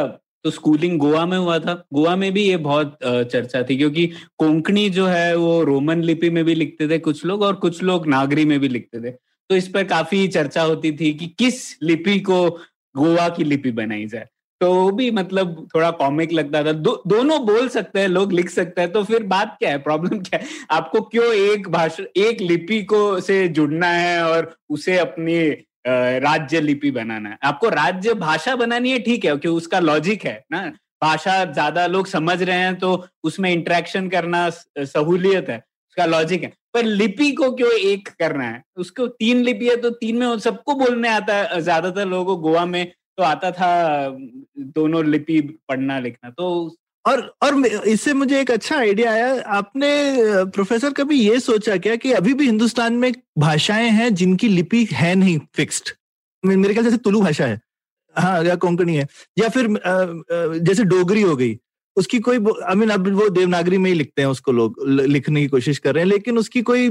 तो स्कूलिंग गोवा में हुआ था। गोवा में भी ये बहुत चर्चा थी क्योंकि कोंकणी जो है वो रोमन लिपि में भी लिखते थे कुछ लोग और कुछ लोग नागरी में भी लिखते थे। तो इस पर काफ़ी चर्चा होती थी कि किस लिपि को गोवा की लिपि बनाई जाए। तो वो भी मतलब थोड़ा कॉमिक लगता था। दो, दोनों बोल सकते हैं लोग लिख सकते हैं तो फिर बात क्या है? प्रॉब्लम क्या है? आपको क्यों एक भाषा एक लिपि को से जुड़ना है और उसे अपनी राज्य लिपि बनाना है। आपको राज्य भाषा बनानी है, ठीक है, क्योंकि उसका लॉजिक है, ना? भाषा ज़्यादा लोग समझ रहे हैं तो उसमें इंटरेक्शन करना सहूलियत है, उसका लॉजिक है। पर लिपि को क्यों एक करना है? उसको तीन लिपि है तो तीन में सबको बोलने आता है। ज़्यादातर लोगों गोवा में तो आता था, दोनों लिपि पढ़ना लिखना तो और और इससे मुझे एक अच्छा आइडिया आया। आपने प्रोफेसर कभी ये सोचा क्या कि अभी भी हिंदुस्तान में भाषाएँ हैं जिनकी लिपि है नहीं फिक्स्ड मेरे ख्याल जैसे तुलु भाषा है। हाँ या कोंकणी है। या फिर जैसे डोगरी हो गई। उसकी कोई आई मीन अब वो देवनागरी में ही लिखते हैं उसको लोग लिखने की कोशिश कर रहे हैं, लेकिन उसकी कोई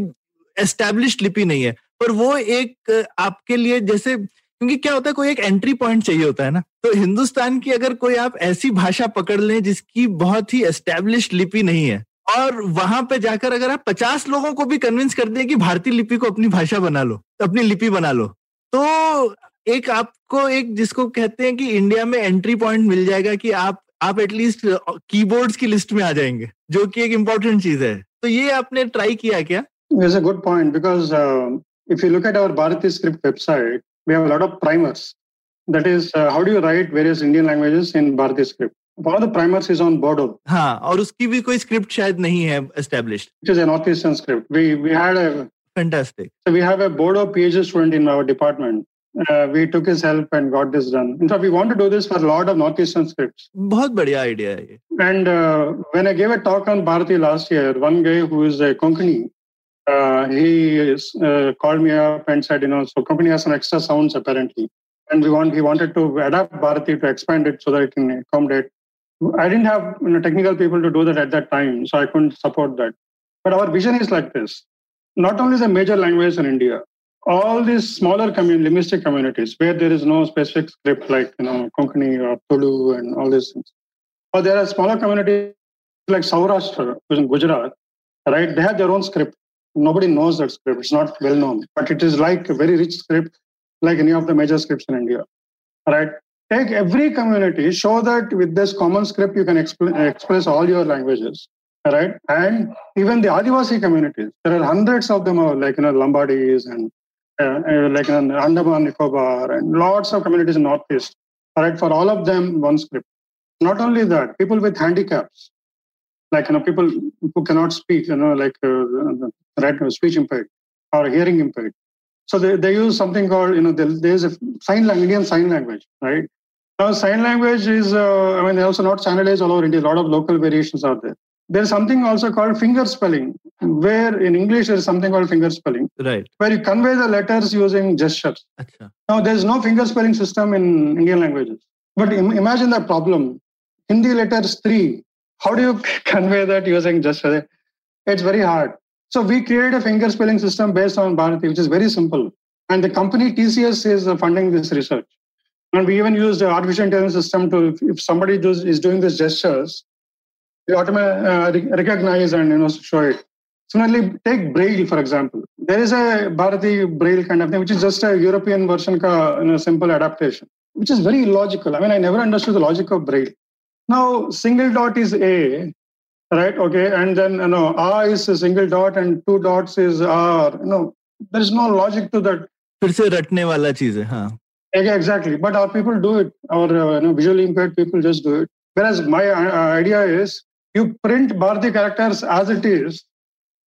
एस्टेब्लिश लिपि नहीं है। पर वो एक आपके लिए, जैसे क्योंकि क्या होता है कोई एक एंट्री पॉइंट चाहिए होता है ना? तो हिंदुस्तान की अगर कोई आप ऐसी भाषा पकड़ लें जिसकी बहुत ही एस्टेब्लिश लिपि नहीं है और वहाँ पे जाकर अगर आप पचास लोगों को भी कन्विंस कर दें कि भारतीय लिपि को अपनी भाषा बना लो अपनी लिपि बना लो तो एक आपको एक जिसको कहते हैं कि इंडिया में एंट्री पॉइंट मिल जाएगा कि आप आप एटलीस्ट कीबोर्ड्स की लिस्ट में आ जाएँगे जो कि एक इम्पोर्टेंट चीज़ है। तो ये आपने ट्राई किया क्या? Point because uh, if you look at our Bharati script website, we have a lot of primers. That is, uh, how do you write various Indian languages in Bharati script? One of the primers is on Bodo. हाँ और उसकी भी कोई script शायद नहीं है established. Which is a northeastern script. We we had a fantastic. So we have a Bodo PhD student in our department. Uh, we took his help and got this done. In fact, we want to do this for a lot of northeastern scripts. बहुत बढ़िया idea है ये. And uh, when I gave a talk on Bharati last year, one guy who is a Konkani, uh, he uh, called me up and said, you know, so company has some extra sounds apparently, and we want he wanted to adapt Bharati to expand it so that it can accommodate. I didn't have you know, technical people to do that at that time, so I couldn't support that. But our vision is like this: not only the major languages in India, all these smaller commun- linguistic communities where there is no specific script like you know Konkani or Tulu and all these things, or there are smaller communities like Saurashtra, which is in Gujarat, right? They have their own script nobody knows that script. It's not well known, but it is like a very rich script, like any of the major scripts in India. Right? Take every community, show that with this common script you can exp- express all your languages. Right? And even the Adivasi communities, there are hundreds of them, are like you know Lambadis and uh, uh, like know, Andaman Nicobar and lots of communities in Northeast. Right? For all of them, one script. Not only that, people with handicaps, like you know people who cannot speak you know like uh, right speech impaired or hearing impaired so they, they use something called you know there's a sign language indian sign language right? Now sign language is uh, i mean they're also not standardized all over india. A lot of local variations are there. There's something also called finger spelling where in english there's something called finger spelling right. where you convey the letters using gestures. Achha. now there's no finger spelling system in indian languages. But Im- imagine the problem. Hindi letters three. How do you convey that using just It's very hard. So we created a finger spelling system based on Bharati, which is very simple. And the company TCS is funding this research. And we even used the artificial intelligence system to, if somebody does, is doing these gestures, we automatically uh, recognize and you know show it. Similarly, take Braille, for example. There is a Bharati Braille kind of thing, which is just a European version ka, you know, simple adaptation, which is very illogical. I mean, I never understood the logic of Braille. Now, single dot is A, right? Okay, and then you know, A is a single dot and two dots is R. You know, there is no logic to that. फिर से रटने वाला चीज है हाँ exactly but our people do it our uh, you know, visually impaired people just do it whereas my uh, idea is you print Bharati characters as it is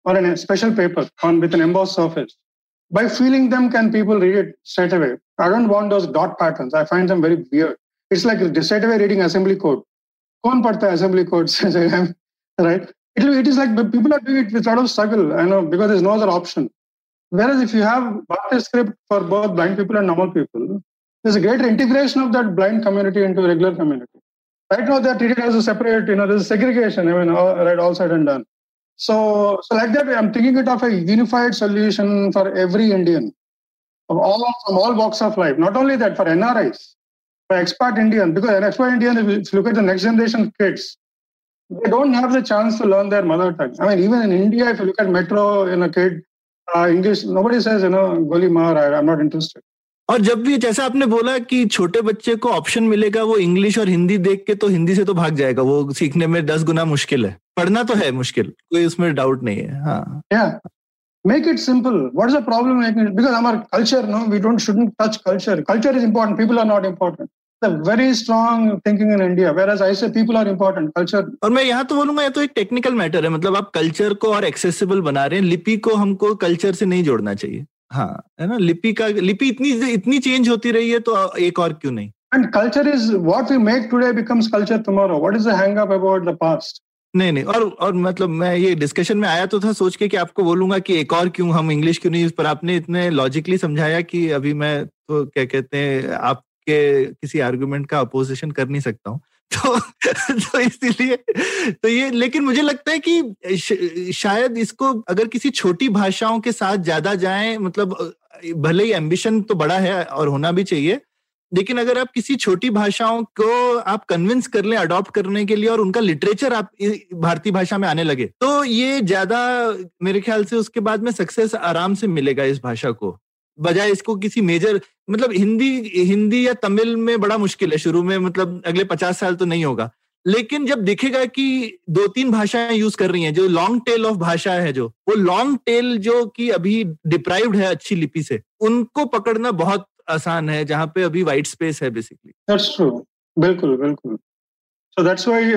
on a special paper on with an embossed surface. By feeling them, can people read it straight away? I don't want those dot patterns. I find them very weird. It's like straight away reading assembly code. Kaun padta assembly code? right? It, it is like people are doing it with a lot of struggle, I know, because there's no other option. Whereas if you have Bharati script for both blind people and normal people, there's a greater integration of that blind community into regular community. Right now, they're treated as a separate, you know, there's segregation, I mean, all, right, all said and done. So, so like that, I'm thinking it of a unified solution for every Indian, of all from all walks of life. Not only that, for NRIs, for expat Indian, because an expat Indian, if you look at the next generation kids, they don't have the chance to learn their mother tongue. I mean, even in India, if you look at metro, in a kid, uh, English, nobody says, you know, Goli Mar, I, I'm not interested. और जब भी जैसा आपने बोला कि छोटे बच्चे को ऑप्शन मिलेगा वो इंग्लिश और हिंदी देख के तो हिंदी से तो भाग जाएगा वो सीखने में दस गुना मुश्किल है पढ़ना तो है मुश्किल कोई उसमें डाउट नहीं है हाँ make it simple what is the problem because our culture no we don't shouldn't touch culture culture is important people are not important the very strong thinking in india whereas i say people are important culture. और मैं यहाँ तो बोलूँगा ये तो एक technical matter है। मतलब आप कल्चर को और एक्सेसिबल बना रहे हैं। लिपि को हमको कल्चर से नहीं जोड़ना चाहिए। हाँ है ना? लिपि का लिपि इतनी इतनी चेंज होती रही है तो एक और क्यों नहीं? And culture is what we make today becomes culture tomorrow what is the hang up about the past नहीं नहीं और और मतलब मैं ये डिस्कशन में आया तो था सोच के कि आपको बोलूँगा कि एक और क्यों? हम इंग्लिश क्यों नहीं? पर आपने इतने लॉजिकली समझाया कि अभी मैं तो क्या कहते हैं आपके किसी आर्गुमेंट का अपोजिशन कर नहीं सकता हूँ। तो तो इसीलिए तो ये, लेकिन मुझे लगता है कि शायद इसको अगर किसी छोटी भाषाओं के साथ ज़्यादा जाए मतलब भले ही एम्बिशन तो बड़ा है और होना भी चाहिए, लेकिन अगर आप किसी छोटी भाषाओं को आप कन्विंस कर लें अडॉप्ट करने के लिए और उनका लिटरेचर आप भारतीय भाषा में आने लगे तो ये ज़्यादा मेरे ख्याल से उसके बाद में सक्सेस आराम से मिलेगा इस भाषा को। बजाय इसको किसी मेजर मतलब हिंदी हिंदी या तमिल में बड़ा मुश्किल है शुरू में मतलब अगले पचास साल तो नहीं होगा। लेकिन जब दिखेगा कि दो तीन भाषाएँ यूज़ कर रही हैं, जो लॉन्ग टेल ऑफ़ भाषा है जो, वो लॉन्ग टेल जो कि अभी डिप्राइव्ड है अच्छी लिपि से, उनको पकड़ना बहुत आसान है, जहाँ पे अभी वाइट स्पेस है बेसिकली दैट्स ट्रू बिल्कुल बिल्कुल। So that's why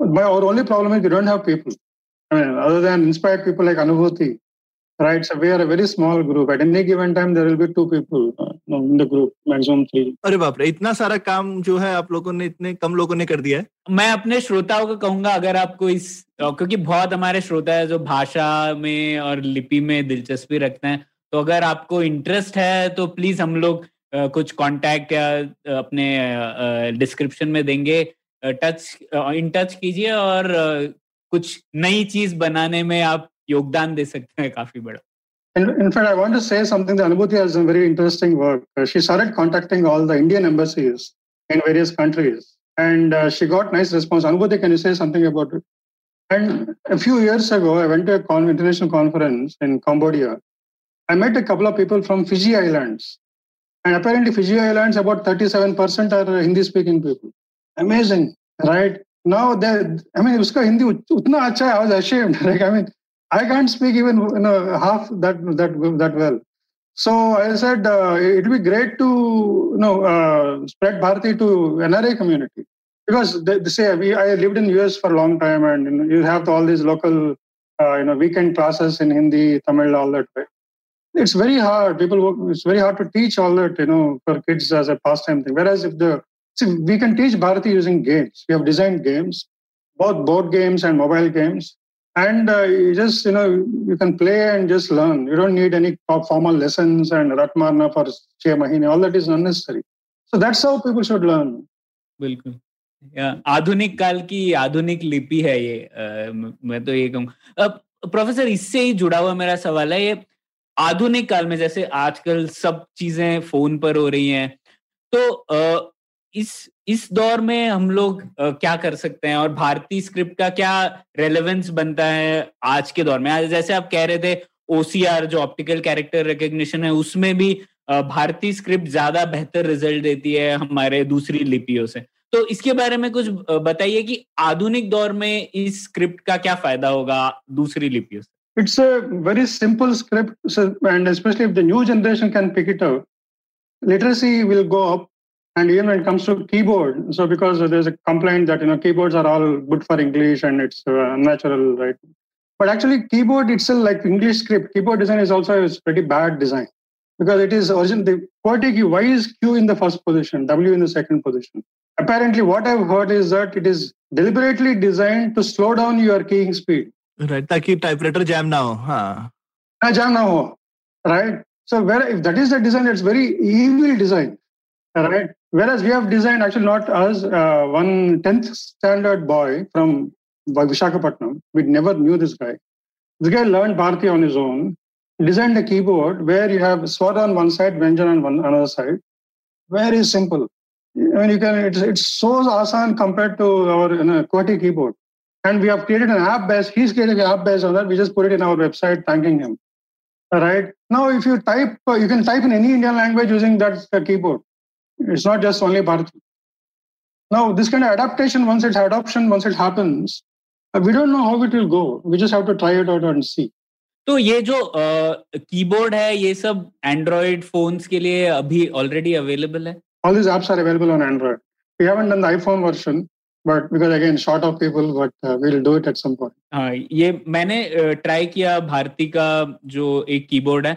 my, our only problem is we don't have people. I mean, other than inspired people like anubhuti right so we are a very small group. At any given time there will be two people uh, in the group maximum three. अरे बाप रे इतना सारा काम जो है आप लोगों ने इतने कम लोगों ने कर दिया है? मैं अपने श्रोताओं को कहूँगा अगर आपको इस क्योंकि बहुत हमारे श्रोता है जो भाषा में और लिपि में दिलचस्पी रखते हैं तो अगर आपको इंटरेस्ट है तो प्लीज़ हम लोग कुछ कांटेक्ट या अपने डिस्क्रिप्शन में देंगे। टच इन टच कीजिए और कुछ नई चीज़ बनाने में आप योगदान दे सकते हैं काफी बड़ा In, in fact, I want to say something. The Anubhuti has some very interesting work. Uh, she started contacting all the Indian embassies in various countries, and uh, she got nice response. Anubhuti, can you say something about it? And a few years ago, I went to a con- international conference in Cambodia. I met a couple of people from Fiji Islands, and apparently, Fiji Islands about 37% are Hindi-speaking people. Amazing, right? Now, I mean, uska Hindi utna acha I was ashamed. Like, I mean, I can't speak even you know half that that that well. So I said uh, it'd be great to you know uh, spread Bharati to NRA community because they, they, say we I lived in US for a long time and you, know, you have all these local uh, you know weekend classes in Hindi, Tamil, all that. It's very hard. People it's very hard to teach all that you know for kids as a pastime thing. Whereas if the see, we can teach Bharati using games. We have designed games, both board games and mobile games and uh, you just you know you can play and just learn you don't need any formal lessons and ratmarna for छह mahine all that is unnecessary so that's how people should learn बिल्कुल आधुनिक काल की आधुनिक लिपि है ये आ, मैं तो ये कहूँ प्रोफेसर इससे ही जुड़ा हुआ मेरा सवाल है ये आधुनिक काल में जैसे आजकल सब चीज़ें फ़ोन पर हो रही हैं तो आ, इस इस दौर में हम लोग क्या कर सकते हैं? और भारतीय स्क्रिप्ट का क्या रेलेवेंस बनता है आज के दौर में? आज जैसे आप कह रहे थे ओसीआर जो ऑप्टिकल कैरेक्टर रिकग्निशन है उसमें भी भारतीय स्क्रिप्ट ज़्यादा बेहतर रिज़ल्ट देती है हमारे दूसरी लिपियों से। तो इसके बारे में कुछ बताइए कि आधुनिक दौर में इस स्क्रिप्ट का क्या फ़ायदा होगा दूसरी लिपियों से? A very simple script, so, and especially if the new generation can pick it up, literacy will go up. And even when it comes to keyboard, so because there's a complaint that you know keyboards are all good for English and it's uh, unnatural, right? But actually, keyboard itself, like English script, keyboard design is also a pretty bad design because it is origin the QWERTY key. Why is Q in the first position, W in the second position? Apparently, what I've heard is that it is deliberately designed to slow down your keying speed. Right, ताकि typewriter jam ना हो. हाँ. ना jam ना हो. Right. So where if that is the design, it's very evil design. Right. Whereas we have designed actually not us, uh, one 10th standard boy from Vishakhapatnam. We never knew this guy. This guy learned Bharati on his own, designed a keyboard where you have Swar on one side, Vyanjan on one another side. Very simple. I mean, you can. It's, it's so asan compared to our you know, QWERTY keyboard. And we have created an app based, He's created an app based on that. We just put it in our website, thanking him. All right. Now, if you type, you can type in any Indian language using that keyboard. it's not just only bharati. Now this kind of adaptation once it's adoption once it happens uh, we don't know how it will go. We just have to try it out and see. तो ये जो keyboard है ये सब Android phones के लिए अभी already available है? All this apps are available on Android we haven't done the iPhone version but because again short of people but we will do it at some point हाँ ये मैंने try किया भारती का जो एक कीबोर्ड है।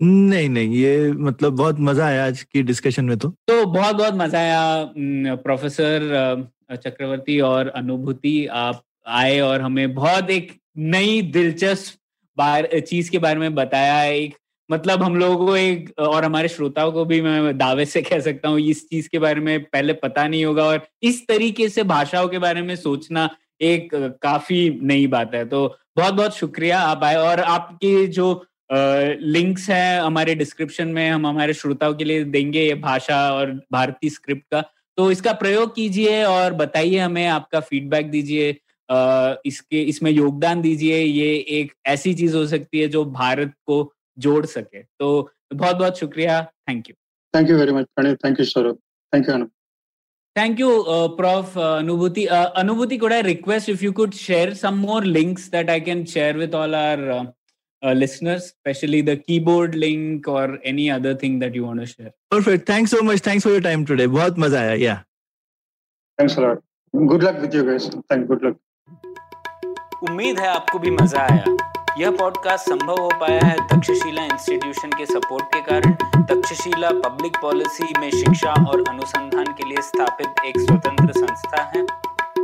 नहीं नहीं, ये मतलब बहुत मज़ा आया आज की डिस्कशन में तो। तो बहुत बहुत मज़ा आया प्रोफेसर चक्रवर्ती और अनुभूति, आप आए और हमें बहुत एक नई दिलचस्प बार, चीज़ के बारे में बताया, एक मतलब हम लोगों को एक, और हमारे श्रोताओं को भी मैं दावे से कह सकता हूँ, इस चीज़ के बारे में पहले पता नहीं होगा और इस तरीके से भाषाओं के बारे में सोचना एक काफ़ी नई बात है। तो बहुत बहुत शुक्रिया, आप आए और आपके जो लिंक्स हैं हमारे डिस्क्रिप्शन में हम हमारे श्रोताओं के लिए देंगे ये भाषा और भारतीय स्क्रिप्ट का। तो इसका प्रयोग कीजिए और बताइए हमें आपका फीडबैक दीजिए। इसके इसमें योगदान दीजिए। ये एक ऐसी चीज़ हो सकती है जो भारत को जोड़ सके। तो बहुत बहुत शुक्रिया thank you thank you very much thank you Saurabh thank you Thank you, uh, Prof. Uh, Anubhuti. Uh, Anubhuti, could I request if you could share some more links that I can share with all our uh, uh, listeners, especially the keyboard link or any other thing that you want to share? Perfect. Thanks so much. Thanks for your time today. बहुत मज़ा आया. Yeah. Thanks a lot. Good luck with you guys. Thank. Good luck. उम्मीद है आपको भी मज़ा आया यह पॉडकास्ट संभव हो पाया है तक्षशिला इंस्टीट्यूशन के सपोर्ट के कारण तक्षशिला पब्लिक पॉलिसी में शिक्षा और अनुसंधान के लिए स्थापित एक स्वतंत्र संस्था है